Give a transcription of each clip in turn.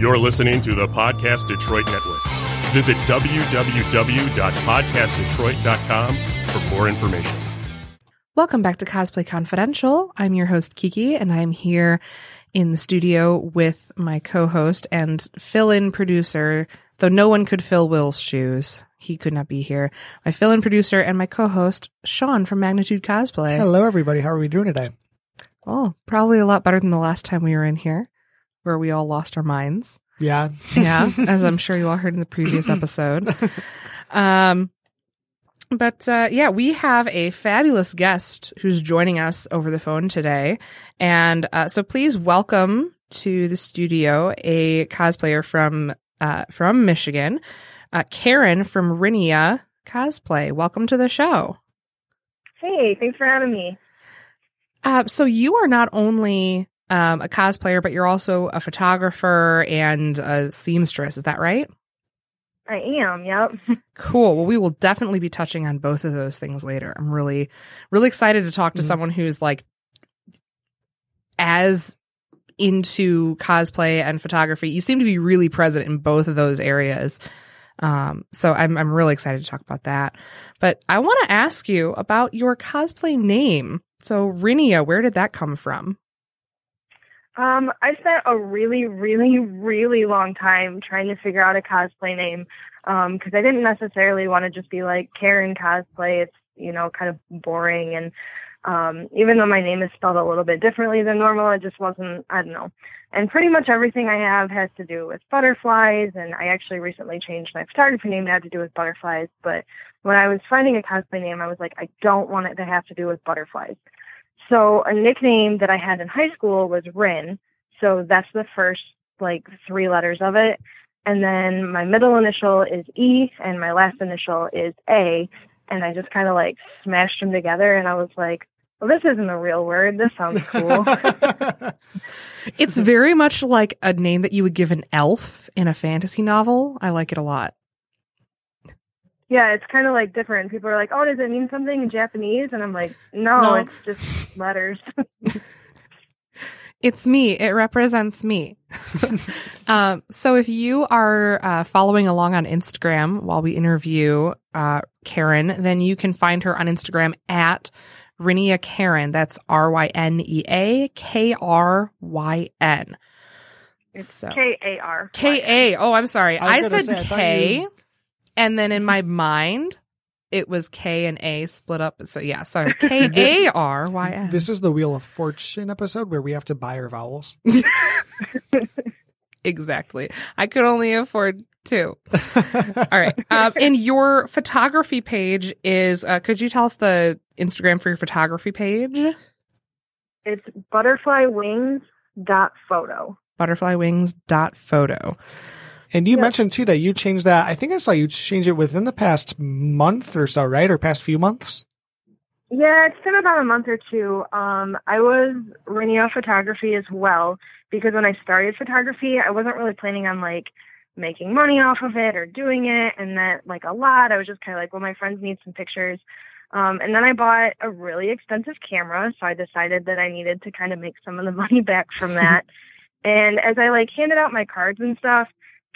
You're listening to the Podcast Detroit Network. Visit www.podcastdetroit.com for more information. Welcome back to Cosplay Confidential. I'm your host, Kiki, and I'm here in the studio with my co host and fill in producer, though no one could fill Will's shoes. He could not be here. My fill in producer and my co host, Sean from Magnitude Cosplay. Hello, everybody. How are we doing today? Oh, probably a lot better than the last time we were in here, where we all lost our minds. Yeah. Yeah, as I'm sure you all heard in the previous episode. Um, but uh, yeah, we have a fabulous guest who's joining us over the phone today, and uh, so please welcome to the studio a cosplayer from uh, from Michigan, uh, Karyn from Rynea Cosplay. Welcome to the show. Hey, thanks for having me. Uh, so you are not only um, a cosplayer, but you're also a photographer and a seamstress. Is that right? I am, yep. Cool. Well, we will definitely be touching on both of those things later. I'm really, really excited to talk to Mhm. someone who's like as into cosplay and photography. You seem to be really present in both of those areas. Um, so I'm I'm really excited to talk about that. But I want to ask you about your cosplay name. So Rynea, where did that come from? Um, I spent a really, really, really long time trying to figure out a cosplay name because I didn't necessarily want to just be like Karyn cosplay. It's you know kind of boring, and um, even though my name is spelled a little bit differently than normal, it just wasn't. I don't know. And pretty much everything I have has to do with butterflies, and I actually recently changed my photography name to have to do with butterflies. But when I was finding a cosplay name, I was like, I don't want it to have to do with butterflies. So a nickname that I had in high school was Rin. So that's the first like three letters of it. And then my middle initial is E and my last initial is A. And I just kind of like smashed them together and I was like, well, this isn't a real word. This sounds cool. It's very much like a name that you would give an elf in a fantasy novel. I like it a lot. Yeah, it's kind of like different. People are like, oh, does it mean something in Japanese? And I'm like, no, No. it's just letters. It's me. It represents me. um, so if you are uh, following along on Instagram while we interview uh, Karyn, then you can find her on Instagram at Rynea Karyn. That's R Y N E A K R Y N. It's K A R. K A. Oh, I'm sorry. I I, said say, I K, you- and then in my mind it was K and A split up. So yeah, sorry. K A R Y N. this is the Wheel of Fortune episode where we have to buy our vowels. Exactly. I could only afford two. All right. Um, and your photography page is, uh, could you tell us the Instagram for your photography page? It's butterfly wings dot photo. Butterflywings.photo. And you Yeah. mentioned too that you changed that. I think I saw you change it within the past month or so, right? Or past few months. Yeah, it's been about a month or two. Um, I was Rynea photography as well because when I started photography, I wasn't really planning on like making money off of it or doing it, and that like a lot. I was just kind of like, well, my friends need some pictures. Um, and then I bought a really expensive camera, so I decided that I needed to kind of make some of the money back from that. and as I like handed out my cards and stuff,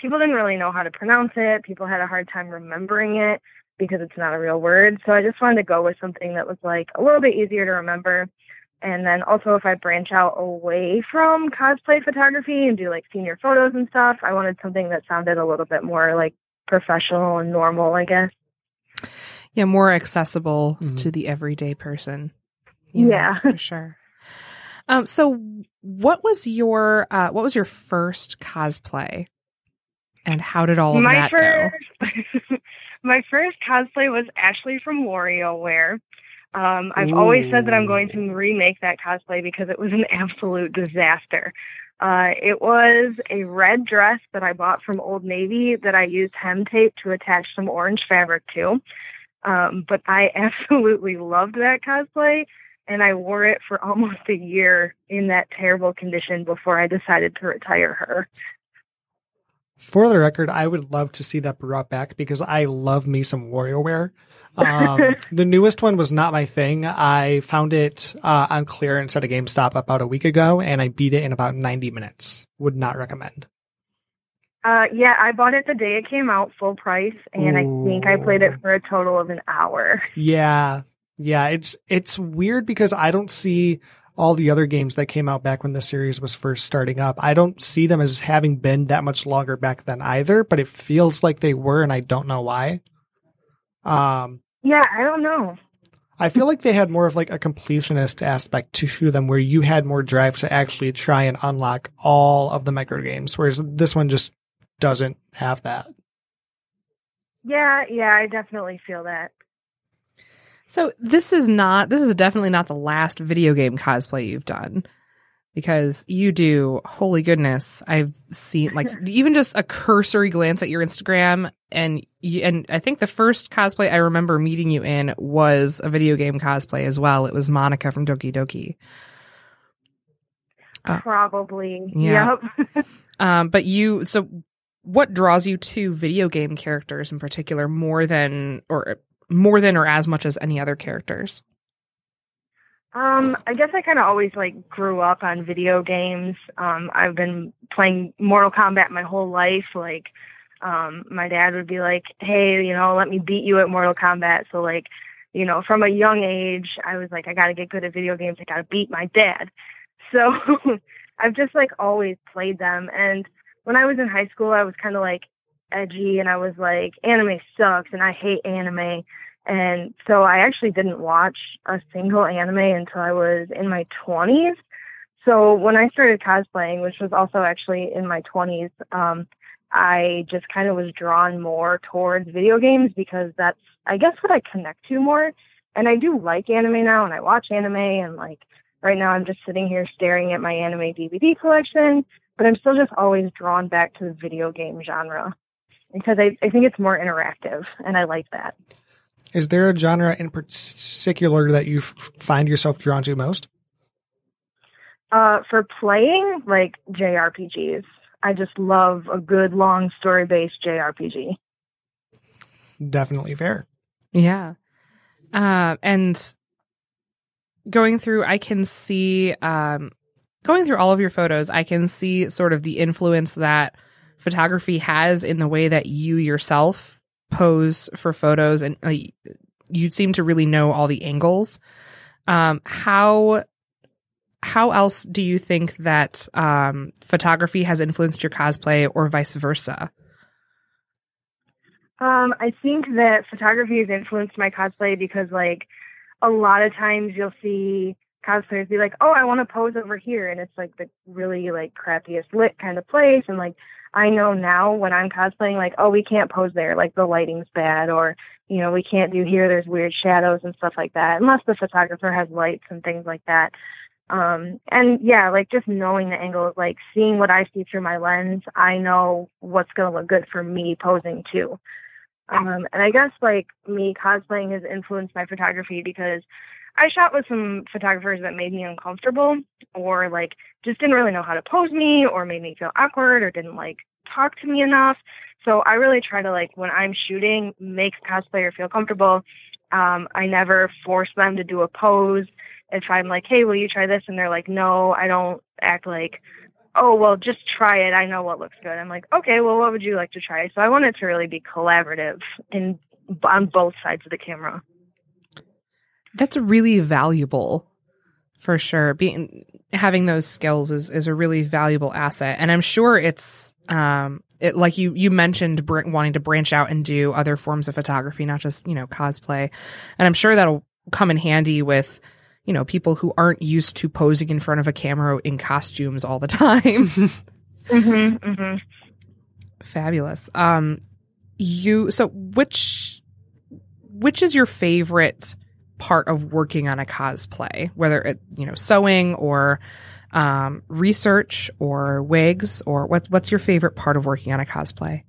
people didn't really know how to pronounce it. People had a hard time remembering it because it's not a real word. So I just wanted to go with something that was like a little bit easier to remember. And then also, if I branch out away from cosplay photography and do like senior photos and stuff, I wanted something that sounded a little bit more like professional and normal, I guess. Yeah, more accessible Mhm. to the everyday person. You know, Yeah. for sure. Um, so what was your, uh, what was your first cosplay? And how did all of my that go? first, my first cosplay was Ashley from WarioWare. Um, I've always said that I'm going to remake that cosplay because it was an absolute disaster. Uh, it was a red dress that I bought from Old Navy that I used hem tape to attach some orange fabric to. Um, but I absolutely loved that cosplay, and I wore it for almost a year in that terrible condition before I decided to retire her. For the record, I would love to see that brought back because I love me some WarioWare. Um, the newest one was not my thing. I found it uh, on clearance at a GameStop about a week ago, and I beat it in about 90 minutes. Would not recommend. Uh, yeah, I bought it the day it came out, full price, and I think I played it for a total of an hour. Yeah. Yeah, it's it's weird because I don't see all the other games that came out back when the series was first starting up. I don't see them as having been that much longer back then either, but it feels like they were and I don't know why. Um Yeah, I don't know. I feel like they had more of like a completionist aspect to them where you had more drive to actually try and unlock all of the micro games, whereas this one just doesn't have that. Yeah, yeah, I definitely feel that. So this is not this is definitely not the last video game cosplay you've done. Because you do, holy goodness, I've seen like even just a cursory glance at your Instagram, and you, and I think the first cosplay I remember meeting you in was a video game cosplay as well. It was Monika from Doki Doki. Uh, Probably. yeah. Yep. Um, but you, so what draws you to video game characters in particular more than, or more than or as much as any other characters? Um, I guess I kind of always like grew up on video games. Um, I've been playing Mortal Kombat my whole life. Like, um, my dad would be like, "Hey, you know, let me beat you at Mortal Kombat." So like, you know, from a young age, I was like, I got to get good at video games. I got to beat my dad. So I've just like always played them. And when I was in high school, I was kind of like edgy and I was like, anime sucks and I hate anime. And so I actually didn't watch a single anime until I was in my 20s. So when I started cosplaying, which was also actually in my 20s, um, I just kind of was drawn more towards video games because that's, I guess, what I connect to more. And I do like anime now and I watch anime and like right now I'm just sitting here staring at my anime DVD collection, but I'm still just always drawn back to the video game genre because I, I think it's more interactive and I like that. Is there a genre in particular that you f- find yourself drawn to most? Uh, for playing, like JRPGs. I just love a good long story based JRPG. Definitely fair. Yeah. Uh, and going through, I can see, um, going through all of your photos, I can see sort of the influence that photography has in the way that you yourself pose for photos and uh, you seem to really know all the angles. Um, how how else do you think that um, photography has influenced your cosplay or vice versa? Um, I think that photography has influenced my cosplay because, like, a lot of times you'll see cosplayers be like, "Oh, I want to pose over here," and it's like the really like crappiest lit kind of place, and like I know now when I'm cosplaying, like, oh, we can't pose there, like the lighting's bad, or you know, we can't do here. There's weird shadows and stuff like that, unless the photographer has lights and things like that. Um, and yeah, like just knowing the angle, like seeing what I see through my lens, I know what's going to look good for me posing too. Um, and I guess like me cosplaying has influenced my photography because I shot with some photographers that made me uncomfortable or like just didn't really know how to pose me or made me feel awkward or didn't like talk to me enough. So I really try to like when I'm shooting, make a cosplayer feel comfortable. Um, I never force them to do a pose. If I'm like, hey, will you try this? And they're like, no, I don't act like, oh, well, just try it. I know what looks good. I'm like, okay, well, what would you like to try? So I want it to really be collaborative in on both sides of the camera. That's really valuable for sure. Being having those skills is is a really valuable asset, and I'm sure it's um it, like you you mentioned br- wanting to branch out and do other forms of photography, not just you know cosplay, and I'm sure that'll come in handy with you know people who aren't used to posing in front of a camera in costumes all the time. mm-hmm, mm-hmm. Fabulous. Um, you so which which is your favorite part of working on a cosplay, whether it you know sewing or um, research or wigs or what's what's your favorite part of working on a cosplay?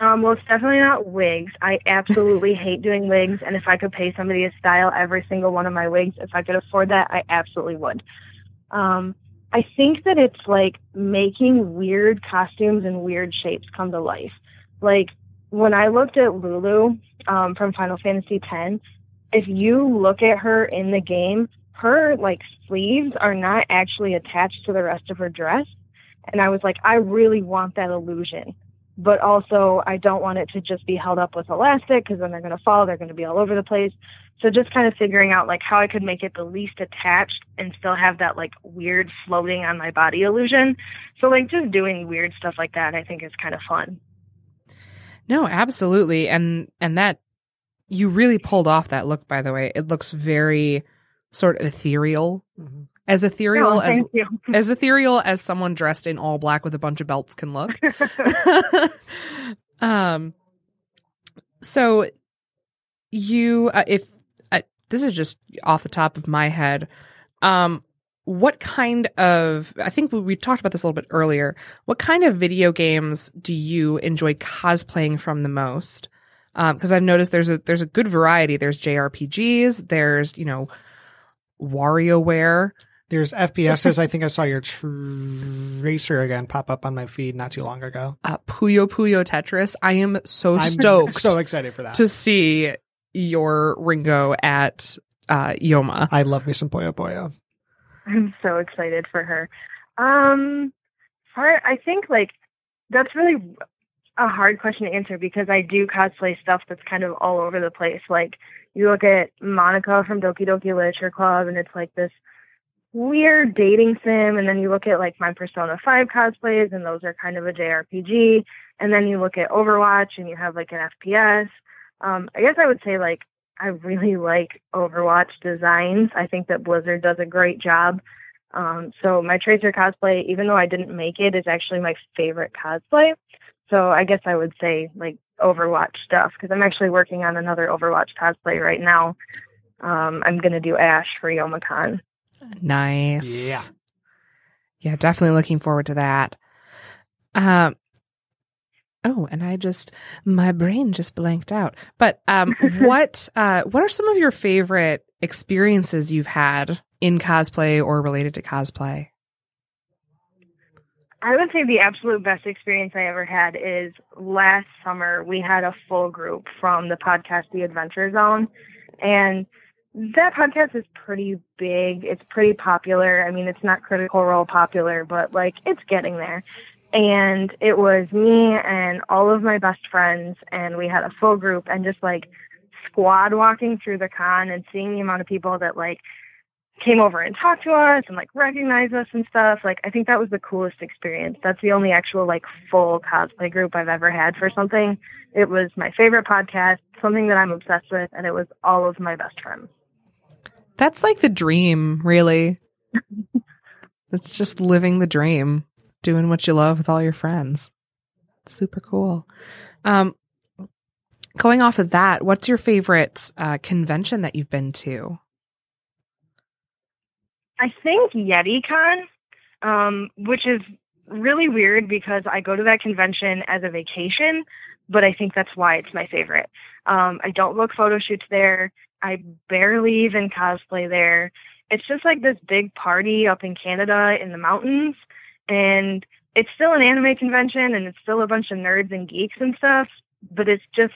Um, well, it's definitely not wigs. I absolutely hate doing wigs, and if I could pay somebody to style every single one of my wigs, if I could afford that, I absolutely would. Um, I think that it's like making weird costumes and weird shapes come to life. Like when I looked at Lulu um, from Final Fantasy X, if you look at her in the game, her like sleeves are not actually attached to the rest of her dress. And I was like, I really want that illusion. But also, I don't want it to just be held up with elastic because then they're going to fall. They're going to be all over the place. So just kind of figuring out like how I could make it the least attached and still have that like weird floating on my body illusion. So like just doing weird stuff like that, I think is kind of fun. No, absolutely. And and that you really pulled off that look by the way. It looks very sort of ethereal. Mhm. As ethereal No, as as ethereal as someone dressed in all black with a bunch of belts can look. um so you uh, if uh, this is just off the top of my head um what kind of i think we, we talked about this a little bit earlier what kind of video games do you enjoy cosplaying from the most because i've noticed there's a there's a good variety there's jrpgs there's you know WarioWare. There's FPSs. I think I saw your tracer again pop up on my feed not too long ago. uh, Puyo Puyo Tetris. I am so I'm stoked so excited for that. to see your Ringo at uh, Yoma. I love me some Puyo Puyo. I'm so excited for her. Um, for, I think like that's really a hard question to answer because I do cosplay stuff that's kind of all over the place. Like you look at Monika from Doki Doki Literature Club, and it's like this weird dating sim, and then you look at like my Persona 5 cosplays, and those are kind of a JRPG, and then you look at Overwatch, and you have like an FPS. Um, I guess I would say like I really like Overwatch designs. I think that Blizzard does a great job. Um, so my Tracer cosplay, even though I didn't make it, is actually my favorite cosplay. So I guess I would say like Overwatch stuff because I'm actually working on another Overwatch cosplay right now. Um, I'm gonna do Ash for YomaCon. Nice. Yeah. Yeah, definitely looking forward to that. Um Oh, and I just my brain just blanked out. But um what uh what are some of your favorite experiences you've had in cosplay or related to cosplay? I would say the absolute best experience I ever had is last summer we had a full group from the podcast The Adventure Zone and that podcast is pretty big. It's pretty popular. I mean, it's not critical role popular, but like it's getting there. And it was me and all of my best friends and we had a full group and just like squad walking through the con and seeing the amount of people that like came over and talked to us and like recognized us and stuff. Like I think that was the coolest experience. That's the only actual like full cosplay group I've ever had for something. It was my favorite podcast, something that I'm obsessed with, and it was all of my best friends. That's like the dream, really. it's just living the dream, doing what you love with all your friends. It's super cool. Um, going off of that, what's your favorite uh, convention that you've been to? I think YetiCon, um, which is really weird because I go to that convention as a vacation, but I think that's why it's my favorite. Um, I don't book photo shoots there. I barely even cosplay there. It's just like this big party up in Canada in the mountains, and it's still an anime convention, and it's still a bunch of nerds and geeks and stuff, but it's just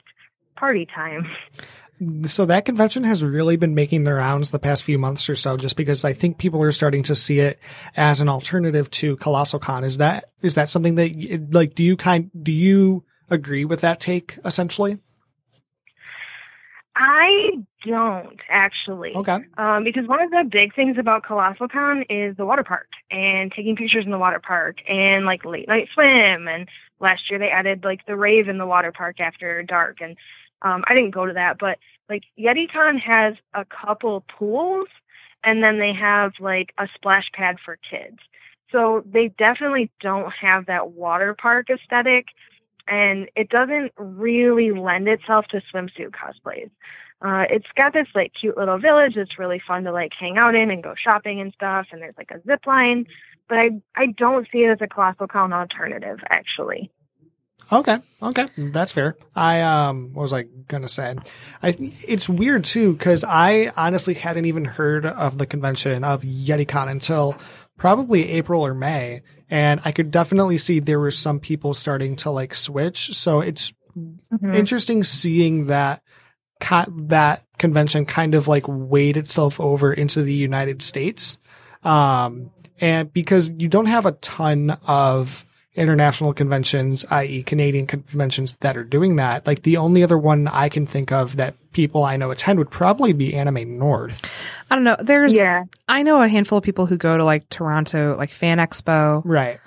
party time. So that convention has really been making the rounds the past few months or so, just because I think people are starting to see it as an alternative to Colossal Con. Is that is that something that like do you kind do you agree with that take essentially? I don't actually. Okay. Um, because one of the big things about Colossal Con is the water park and taking pictures in the water park and like late night swim. And last year they added like the rave in the water park after dark. And um, I didn't go to that, but like YetiCon has a couple pools and then they have like a splash pad for kids. So they definitely don't have that water park aesthetic and it doesn't really lend itself to swimsuit cosplays. Uh, it's got this like cute little village that's really fun to like hang out in and go shopping and stuff. And there's like a zip line, but I I don't see it as a colossal con alternative actually. Okay. Okay. That's fair. I, um, what was I going to say? I, it's weird too, cause I honestly hadn't even heard of the convention of YetiCon until probably April or May. And I could definitely see there were some people starting to like switch. So it's Mm-hmm. interesting seeing that co- that convention kind of like weighed itself over into the United States. Um, And because you don't have a ton of international conventions, i.e. Canadian conventions that are doing that, like the only other one I can think of that people I know attend would probably be Anime North. I don't know. There's Yeah. I know a handful of people who go to like Toronto, like Fan Expo. Right.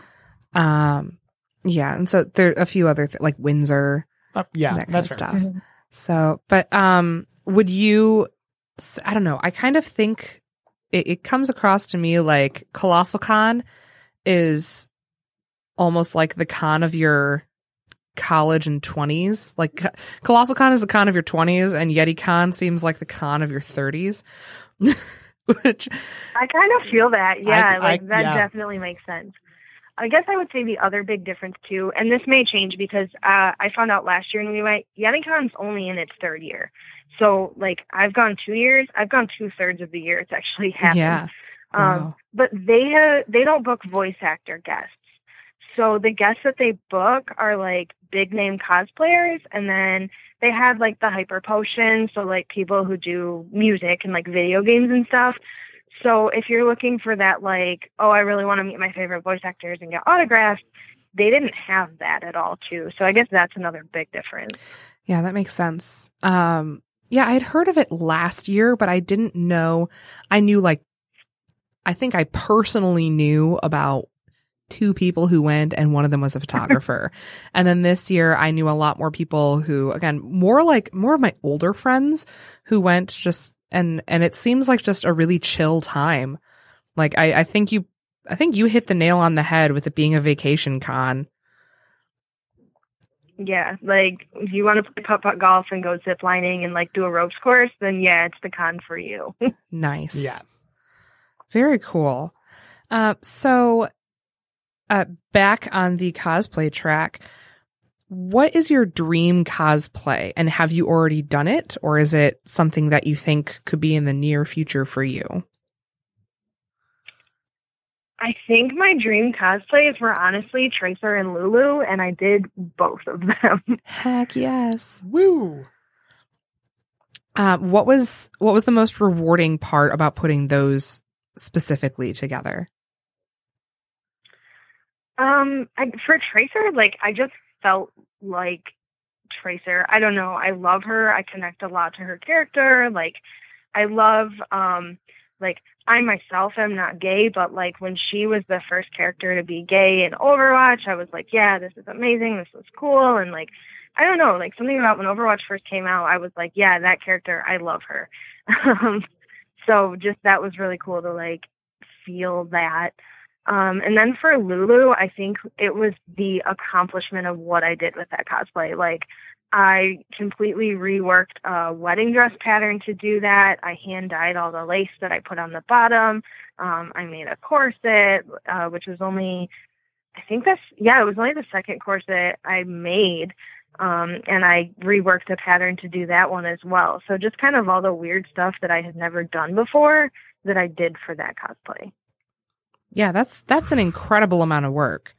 Um, yeah, and so there are a few other th- like Windsor, Uh, yeah, that kind that's of fair. stuff. So, but um, would you? I don't know. I kind of think it, it comes across to me like Colossal Con is almost like the con of your college and 20s. Like Colossal Con is the con of your 20s, and Yeti Con seems like the con of your 30s. Which I kind of feel that. Yeah, I- like I- that yeah. definitely makes sense. I guess I would say the other big difference too, and this may change because uh, I found out last year when we went, YetiCon's only in its third year. So like I've gone two years, I've gone two thirds of the year it's actually happened. yeah, Um, wow. but they uh, they don't book voice actor guests. So the guests that they book are like big name cosplayers, and then they have like the hyper potion, so like people who do music and like video games and stuff. So if you're looking for that, like, oh, I really want to meet my favorite voice actors and get autographs, they didn't have that at all, too. So I guess that's another big difference. Yeah, that makes sense. Um, yeah, I had heard of it last year, but I didn't know. I knew like, I think I personally knew about two people who went, and one of them was a photographer. and then this year, I knew a lot more people who, again, more like more of my older friends who went just and and it seems like just a really chill time. Like I, I think you, I think you hit the nail on the head with it being a vacation con. Yeah, like if you want to play putt putt golf and go zip lining and like do a ropes course, then yeah, it's the con for you. Nice. Yeah. Very cool. Uh, so, uh, back on the cosplay track, what is your dream cosplay? And have you already done it? Or is it something that you think could be in the near future for you? I think my dream cosplays were honestly Tracer and Lulu, and I did both of them. Heck yes. Woo! Uh, what was what was the most rewarding part about putting those specifically together? Um, I, for Tracer, like I just felt like Tracer. I don't know. I love her. I connect a lot to her character. Like, I love, um, like I myself am not gay, but like when she was the first character to be gay in Overwatch, I was like, yeah, this is amazing. This is cool. And like, I don't know, like something about when Overwatch first came out, I was like, yeah, that character, I love her. um, so just that was really cool to like feel that. Um, and then for Lulu, I think it was the accomplishment of what I did with that cosplay. Like, I completely reworked a wedding dress pattern to do that. I hand dyed all the lace that I put on the bottom. Um, I made a corset, uh, which was only, I think that's, yeah, it was only the second corset I made. Um, and I reworked the pattern to do that one as well. So just kind of all the weird stuff that I had never done before that I did for that cosplay. Yeah, that's that's an incredible amount of work.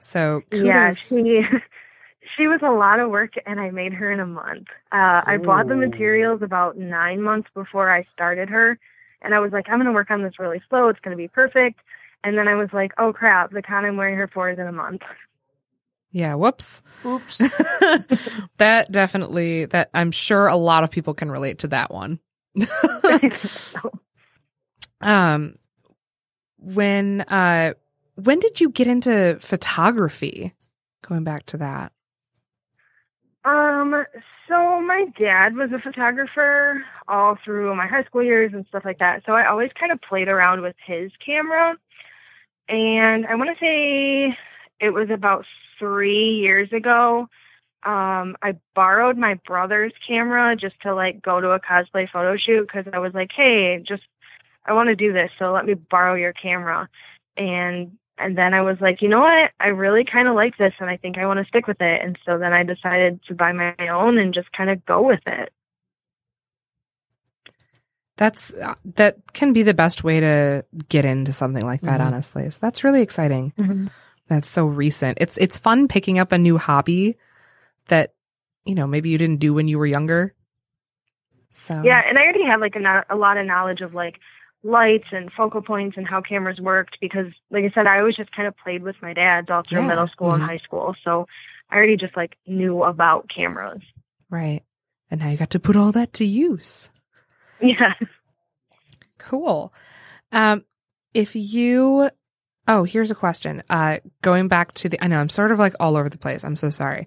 So kudos. Yeah, she she was a lot of work, and I made her in a month. Uh, I bought the materials about nine months before I started her, and I was like, I'm going to work on this really slow. It's going to be perfect. And then I was like, oh crap, the con I'm wearing her for is in a month. yeah, whoops. Oops. that definitely that I'm sure a lot of people can relate to that one. um when uh when did you get into photography? Going back to that. Um, so my dad was a photographer all through my high school years and stuff like that. So I always kind of played around with his camera. And I want to say it was about three years ago. Um, I borrowed my brother's camera just to like go to a cosplay photo shoot because I was like, hey, just I want to do this, so let me borrow your camera. And and then I was like, you know what? I really kind of like this and I think I want to stick with it. And so then I decided to buy my own and just kind of go with it. That's uh, that can be the best way to get into something like that Mhm. honestly. So that's really exciting. Mm-hmm. That's so recent. It's it's fun picking up a new hobby that you know, maybe you didn't do when you were younger. So Yeah. And I already have like a, a lot of knowledge of like lights and focal points and how cameras worked because like I said, I always just kind of played with my dads all through Yeah. middle school and Mhm. high school. So I already just like knew about cameras. Right. And now you got to put all that to use. Yeah. Cool. Um, if you, oh, here's a question. Uh, going back to the, I know I'm sort of like all over the place. I'm so sorry.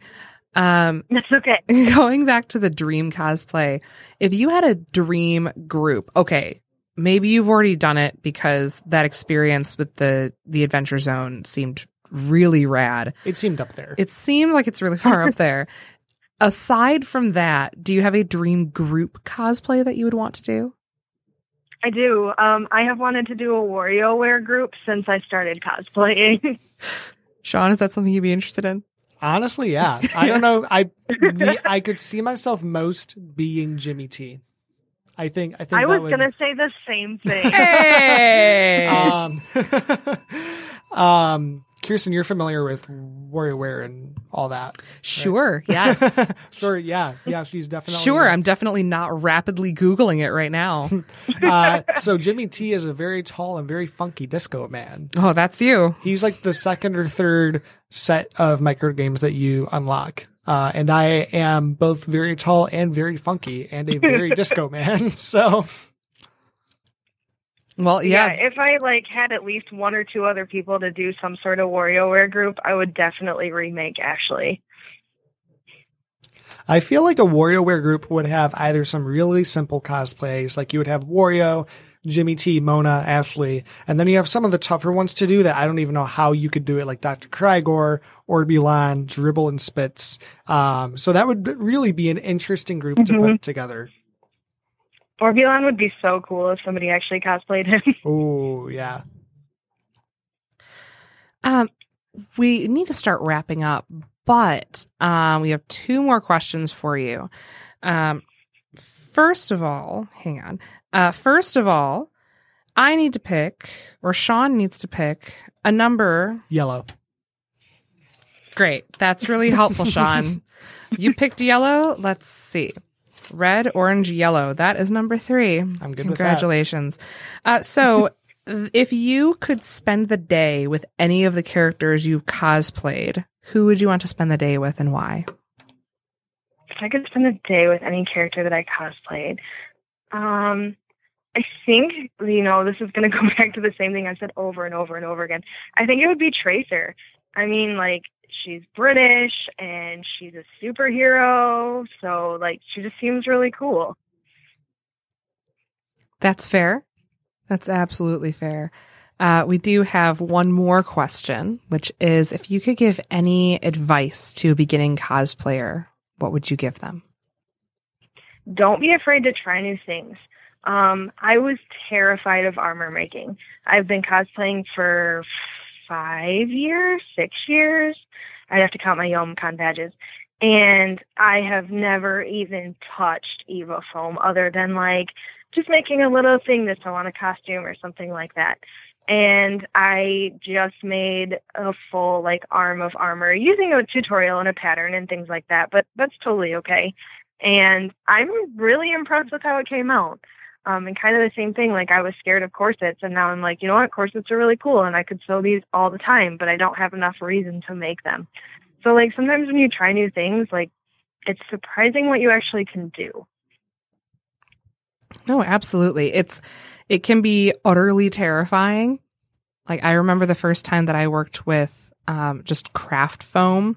Um, That's okay. going back to the dream cosplay, if you had a dream group, okay, maybe you've already done it because that experience with the the Adventure Zone seemed really rad. It seemed up there. It seemed like it's really far up there. Aside from that, do you have a dream group cosplay that you would want to do? I do. Um, I have wanted to do a WarioWare group since I started cosplaying. Sean, is that something you'd be interested in? Honestly, yeah. I don't know. I the, I could see myself most being Jimmy T. I think. I think I that was would, gonna say the same thing. Hey! Um, um, Kirsten, you're familiar with WarioWare and all that. sure, yes. Sure. Yeah. Yeah. She's definitely sure, I'm definitely not rapidly Googling it right now. Uh, so Jimmy T is a very tall and very funky disco man. Oh, that's you. He's like the second or third set of micro games that you unlock. Uh, and I am both very tall and very funky and a very disco man. So Well, yeah. yeah. if I like had at least one or two other people to do some sort of WarioWare group, I would definitely remake Ashley. I feel like a WarioWare group would have either some really simple cosplays, like you would have Wario, Jimmy T, Mona, Ashley, and then you have some of the tougher ones to do that I don't even know how you could do it, like Dr. Crygor, Orbulon, Dribble, and Spitz. Um, so that would really be an interesting group to Mhm. put together. Orbulon would be so cool if somebody actually cosplayed him. Oh, yeah. Um, we need to start wrapping up, but um, we have two more questions for you. Um, first of all, hang on. Uh, first of all, I need to pick, or Sean needs to pick a number. Yellow. Great, that's really helpful, Sean. You picked yellow. Let's see. Red, orange, yellow. That is number three. I'm good with that. Congratulations. Uh, so, if you could spend the day with any of the characters you've cosplayed, who would you want to spend the day with and why? if I could spend the day with any character that I cosplayed, um, I think you know this is going to go back to the same thing I said over and over and over again. I think it would be Tracer. I mean, like she's British and she's a superhero, so like she just seems really cool. That's fair. That's absolutely fair. Uh, we do have one more question, which is if you could give any advice to a beginning cosplayer, what would you give them? Don't be afraid to try new things. Um, I was terrified of armor making. I've been cosplaying for five years, six years. I'd have to count my YomaCon badges. And I have never even touched Eva foam other than like just making a little thing sew on a costume or something like that. And I just made a full like arm of armor using a tutorial and a pattern and things like that, but that's totally okay. And I'm really impressed with how it came out. Um, and kind of the same thing, like I was scared of corsets and now I'm like, you know what, corsets are really cool and I could sew these all the time, but I don't have enough reason to make them. So like sometimes when you try new things, like it's surprising what you actually can do. No, absolutely. It's it can be utterly terrifying. Like I remember the first time that I worked with um, just craft foam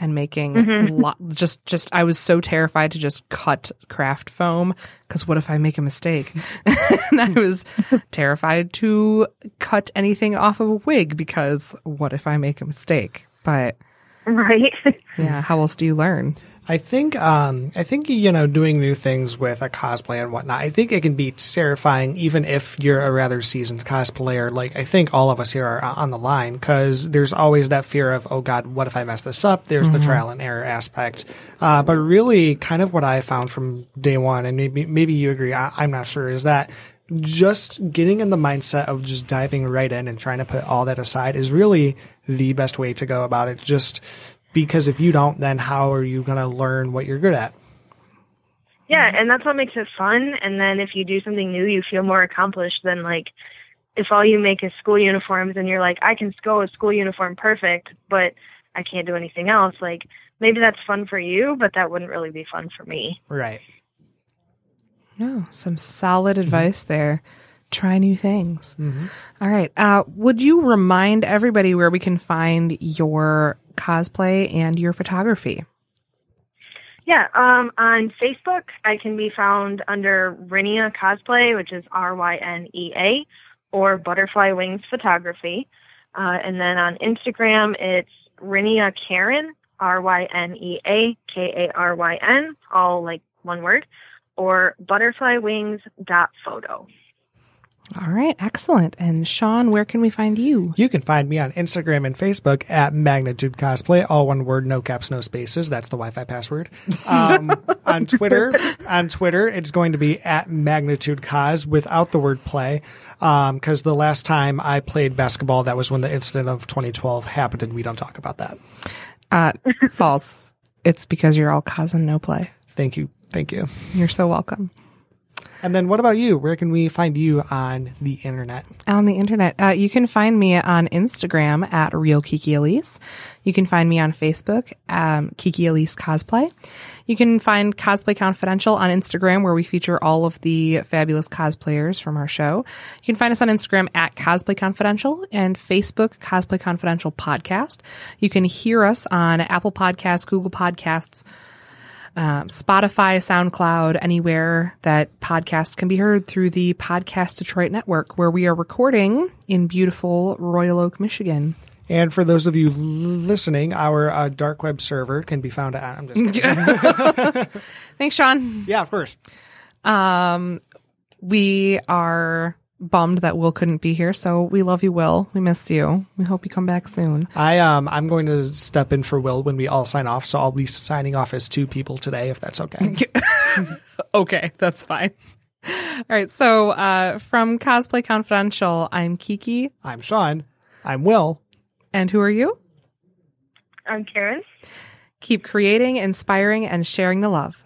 and making Mhm. lo- just just I was so terrified to just cut craft foam because what if I make a mistake? and I was terrified to cut anything off of a wig because what if I make a mistake? But Right? yeah, how else do you learn? I think, um, I think, you know, doing new things with a cosplay and whatnot, I think it can be terrifying even if you're a rather seasoned cosplayer. Like, I think all of us here are on the line because there's always that fear of, oh God, what if I mess this up? There's the trial and error aspect. Uh, but really kind of what I found from day one, and maybe, maybe you agree, I, I'm not sure, is that just getting in the mindset of just diving right in and trying to put all that aside is really the best way to go about it. Just because if you don't, then how are you going to learn what you're good at? Yeah, and that's what makes it fun. And then if you do something new, you feel more accomplished than like if all you make is school uniforms and you're like, I can go a school uniform perfect, but I can't do anything else. Like maybe that's fun for you, but that wouldn't really be fun for me. Right. No, some solid advice there. Try new things. All right. Uh, would you remind everybody where we can find your cosplay and your photography? Yeah, um, on Facebook, I can be found under Rynea Cosplay, which is R Y N E A, or Butterfly Wings Photography. Uh, and then on Instagram, it's Rynea Karyn, R Y N E A K A R Y N, all like one word, or butterflywings.photo. All right. Excellent. And Sean, where can we find you? You can find me on Instagram and Facebook at Magnitude Cosplay, all one word, no caps, no spaces. That's the Wi-Fi password. Um, on Twitter, on Twitter, it's going to be at Magnitude Cos without the word play. Um, cause the last time I played basketball, that was when the incident of 2012 happened and we don't talk about that. Uh, false. It's because you're all cause and no play. Thank you. Thank you. You're so welcome. And then what about you? Where can we find you on the internet? on the internet. Uh, you can find me on Instagram at Real Kiki Elise. You can find me on Facebook, um, Kiki Elise Cosplay. You can find Cosplay Confidential on Instagram, where we feature all of the fabulous cosplayers from our show. You can find us on Instagram at Cosplay Confidential and Facebook Cosplay Confidential Podcast. You can hear us on Apple Podcasts, Google Podcasts, um, Spotify, SoundCloud, anywhere that podcasts can be heard through the Podcast Detroit Network, where we are recording in beautiful Royal Oak, Michigan. And for those of you listening, our uh, dark web server can be found at, I'm just kidding. Thanks, Sean. yeah, of course. Um, we are bummed that Will couldn't be here, so we love you, Will. We missed you. We hope you come back soon. I um I'm going to step in for Will when we all sign off, so I'll be signing off as two people today, if that's okay. Okay, that's fine. All right, so uh, from Cosplay Confidential, I'm Kiki, I'm Sean. I'm Will. and who are you? I'm Karyn. Keep creating, inspiring, and sharing the love.